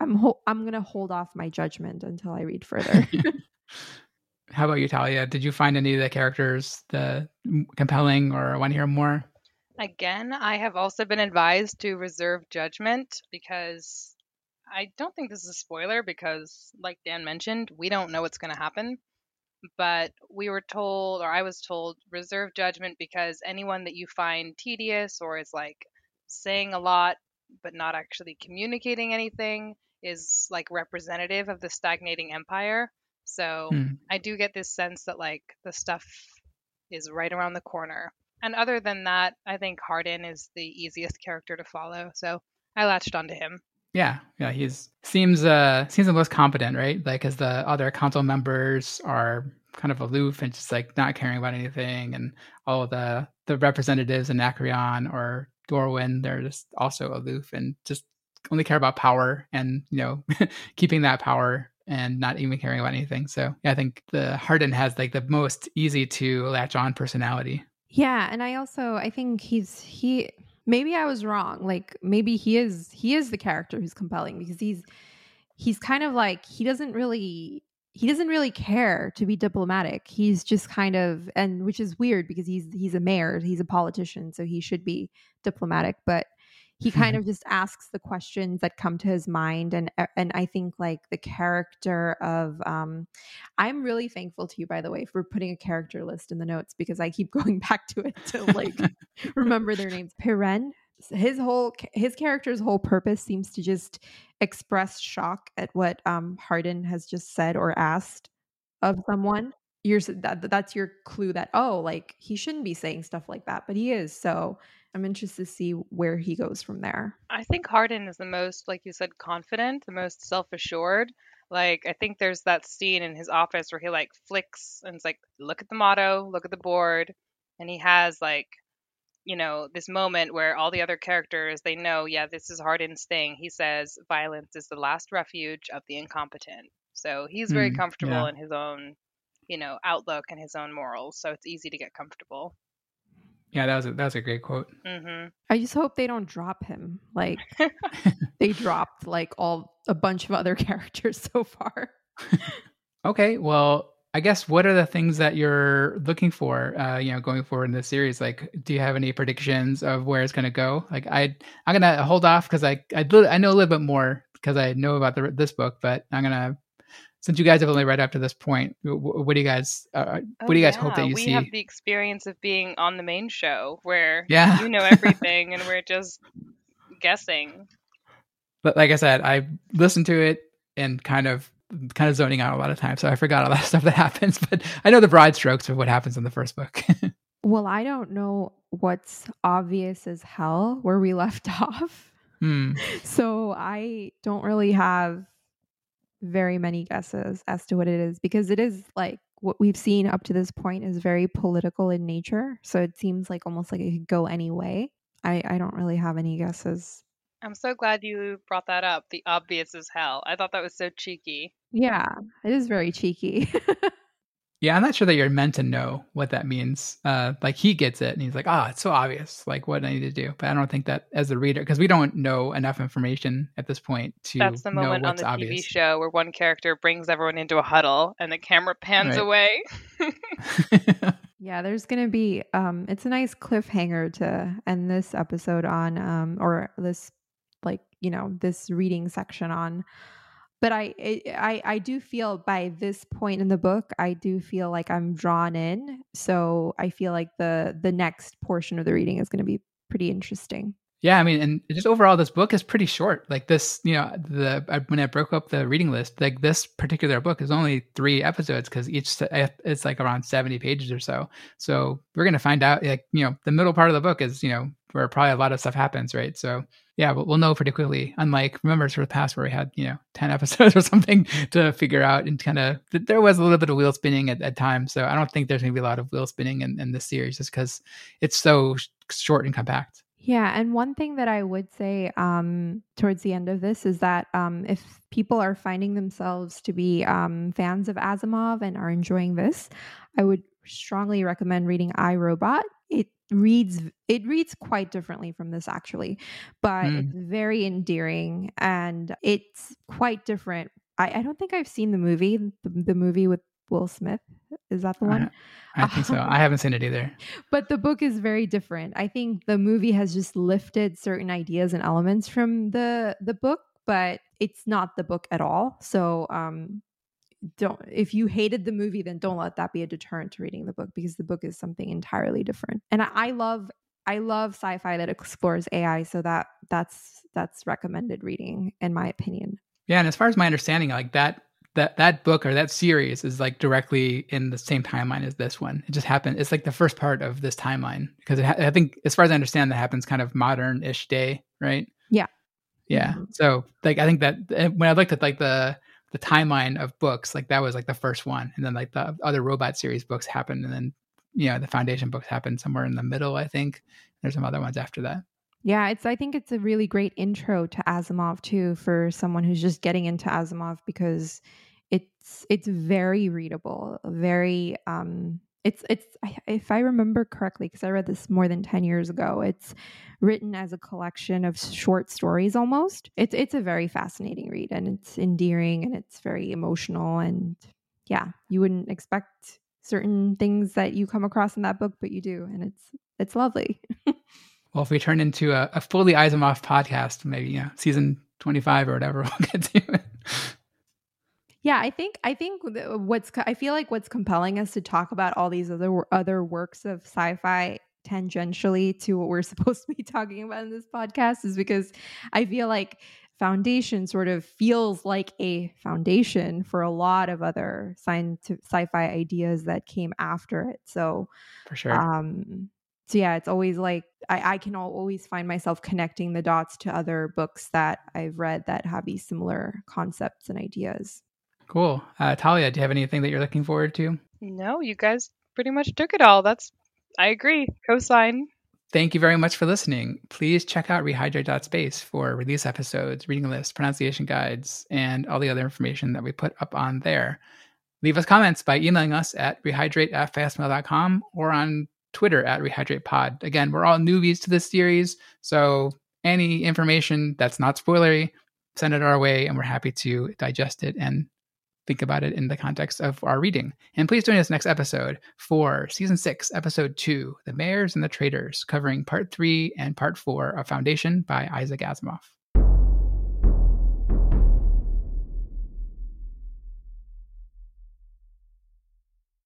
S3: I'm ho- I'm gonna hold off my judgment until I read further.
S1: How about you, Talia? Did you find any of the characters the compelling or want to hear more?
S2: Again, I have also been advised to reserve judgment because I don't think this is a spoiler because, like Dan mentioned, we don't know what's going to happen. But we were told, or I was told, reserve judgment because anyone that you find tedious or is like saying a lot but not actually communicating anything is like representative of the stagnating empire. So
S1: Hmm.
S2: I do get this sense that like the stuff is right around the corner. And other than that, I think Hardin is the easiest character to follow. So I latched onto him.
S1: Yeah, yeah, he's seems uh seems the most competent, right? Like, as the other council members are kind of aloof and just like not caring about anything, and all the the representatives in Anacreon or Dorwin, they're just also aloof and just only care about power and you know keeping that power and not even caring about anything. So yeah, I think the Hardin has like the most easy to latch on personality.
S3: Yeah, and I also I think he's he maybe I was wrong. Like maybe he is he is the character who's compelling because he's he's kind of like he doesn't really he doesn't really care to be diplomatic. He's just kind of and which is weird because he's he's a mayor, he's a politician, so he should be diplomatic, but he kind of just asks the questions that come to his mind and and I think like the character of um I'm really thankful to you by the way for putting a character list in the notes because I keep going back to it to like remember their names. Pirenne, his whole his character's whole purpose seems to just express shock at what um Hardin has just said or asked of someone. You're that that's your clue that oh like he shouldn't be saying stuff like that, but he is. So I'm interested to see where he goes from there.
S2: I think Hardin is the most, like you said, confident, the most self assured. Like, I think there's that scene in his office where he like flicks and it's like, look at the motto, look at the board. And he has like, you know, this moment where all the other characters, they know, yeah, this is Hardin's thing. He says violence is the last refuge of the incompetent. So he's very
S1: Hmm,
S2: comfortable
S1: yeah.
S2: in his own, you know, outlook and his own morals. So it's easy to get comfortable.
S1: Yeah, that was a, that was a great quote.
S2: hmm
S3: I just hope they don't drop him like they dropped like all a bunch of other characters so far.
S1: Okay, well, I guess what are the things that you're looking for, uh, you know, going forward in the series? Like, do you have any predictions of where it's going to go? Like, I I'm gonna hold off because I I, li- I know a little bit more because I know about the, this book, but I'm gonna since you guys have only read up to this point, wh- wh- what do you guys uh, what do you guys hope that you
S2: Oh, we
S1: see?
S2: have the experience of being on the main show where
S1: Yeah.
S2: you know everything and we're just guessing.
S1: But like I said, I listened to it and kind of kind of zoning out a lot of times, so I forgot all that stuff that happens. But I know the broad strokes of what happens in the first book.
S3: Well, I don't know what's obvious as hell where we left off.
S1: hmm.
S3: So I don't really have very many guesses as to what it is because it is like what we've seen up to this point is very political in nature. So it seems like almost like it could go any way. I, I don't really have any guesses.
S2: I'm so glad you brought that up. The obvious as hell. I thought that was so cheeky.
S3: Yeah, it is very cheeky.
S1: Yeah, I'm not sure that you're meant to know what that means. Uh, like he gets it, and he's like, "Ah, it's so obvious. Like what I need to do." But I don't think that as a reader, because we don't know enough information at this point to
S2: That's the
S1: know
S2: moment on
S1: what's
S2: the TV show where one character brings everyone into a huddle and the camera pans
S1: Right.
S2: away.
S3: Yeah, there's gonna be um it's a nice cliffhanger to end this episode on um or this like, you know, this reading section on. But I I I do feel by this point in the book, I do feel like I'm drawn in. So I feel like the the next portion of the reading is gonna be pretty interesting.
S1: Yeah, I mean, and just overall, this book is pretty short. Like this, you know, the when I broke up the reading list, like this particular book is only three episodes because each it's like around seventy pages or so. So we're gonna find out, like you know, the middle part of the book is you know where probably a lot of stuff happens, right? So yeah, we'll, we'll know pretty quickly. Unlike remember sort of past where we had you know ten episodes or something to figure out and kind of there was a little bit of wheel spinning at, at times. So I don't think there's gonna be a lot of wheel spinning in, in this series just because it's so short and compact.
S3: Yeah, and one thing that I would say um, towards the end of this is that um, if people are finding themselves to be um, fans of Asimov and are enjoying this, I would strongly recommend reading I Robot. It reads it reads quite differently from this actually but
S1: Mm.
S3: it's very endearing and it's quite different I, I don't think i've seen the movie the, the movie with will smith is that the one?
S1: I think so. I haven't seen it either.
S3: but the book is very different. I think the movie has just lifted certain ideas and elements from the the book but it's not the book at all. So um don't if you hated the movie then don't let that be a deterrent to reading the book because the book is something entirely different. And i, I love i love sci-fi that explores ai so that that's that's recommended reading in my opinion.
S1: Yeah, and as far as my understanding, like that that that book or that series is like directly in the same timeline as this one. It just happened. It's like the first part of this timeline because ha- I think, as far as I understand, that happens kind of modern-ish day, right?
S3: Yeah.
S1: Yeah.
S3: Mhm.
S1: So like I think that eh, when I looked at like the the timeline of books, like that was like the first one, and then like the other robot series books happened, and then you know the Foundation books happened somewhere in the middle. I think there's some other ones after that.
S3: Yeah it's i think it's a really great intro to asimov too for someone who's just getting into asimov because it's it's very readable very um it's it's if i remember correctly because i read this more than 10 years ago it's written as a collection of short stories almost. It's it's a very fascinating read and it's endearing and it's very emotional and yeah you wouldn't expect certain things that you come across in that book but you do and it's it's lovely
S1: Well, if we turn into a, a fully Asimov podcast, maybe you know season twenty five or whatever, we'll get to it.
S3: Yeah, I think I think what's I feel like what's compelling us to talk about all these other other works of sci-fi tangentially to what we're supposed to be talking about in this podcast is because I feel like Foundation sort of feels like a foundation for a lot of other scientific sci-fi ideas that came after it. So
S1: For sure.
S3: um so yeah it's always like I, I can always find myself connecting the dots to other books that i've read that have these similar concepts and ideas
S1: cool. Uh, Talia, do you have anything that you're looking forward to?
S2: No, you guys pretty much took it all. That's I agree. Cosign.
S1: Thank you very much for listening. Please check out rehydrate.space for release episodes, reading lists, pronunciation guides, and all the other information that we put up on there. Leave us comments by emailing us at rehydrate at fastmail.com or on Twitter at rehydratepod. Again, we're all newbies to this series, so any information that's not spoilery, send it our way, and we're happy to digest it and think about it in the context of our reading. And please join us next episode for season six, episode two, The Mayors and the Traders, covering part three and part four of Foundation by Isaac Asimov.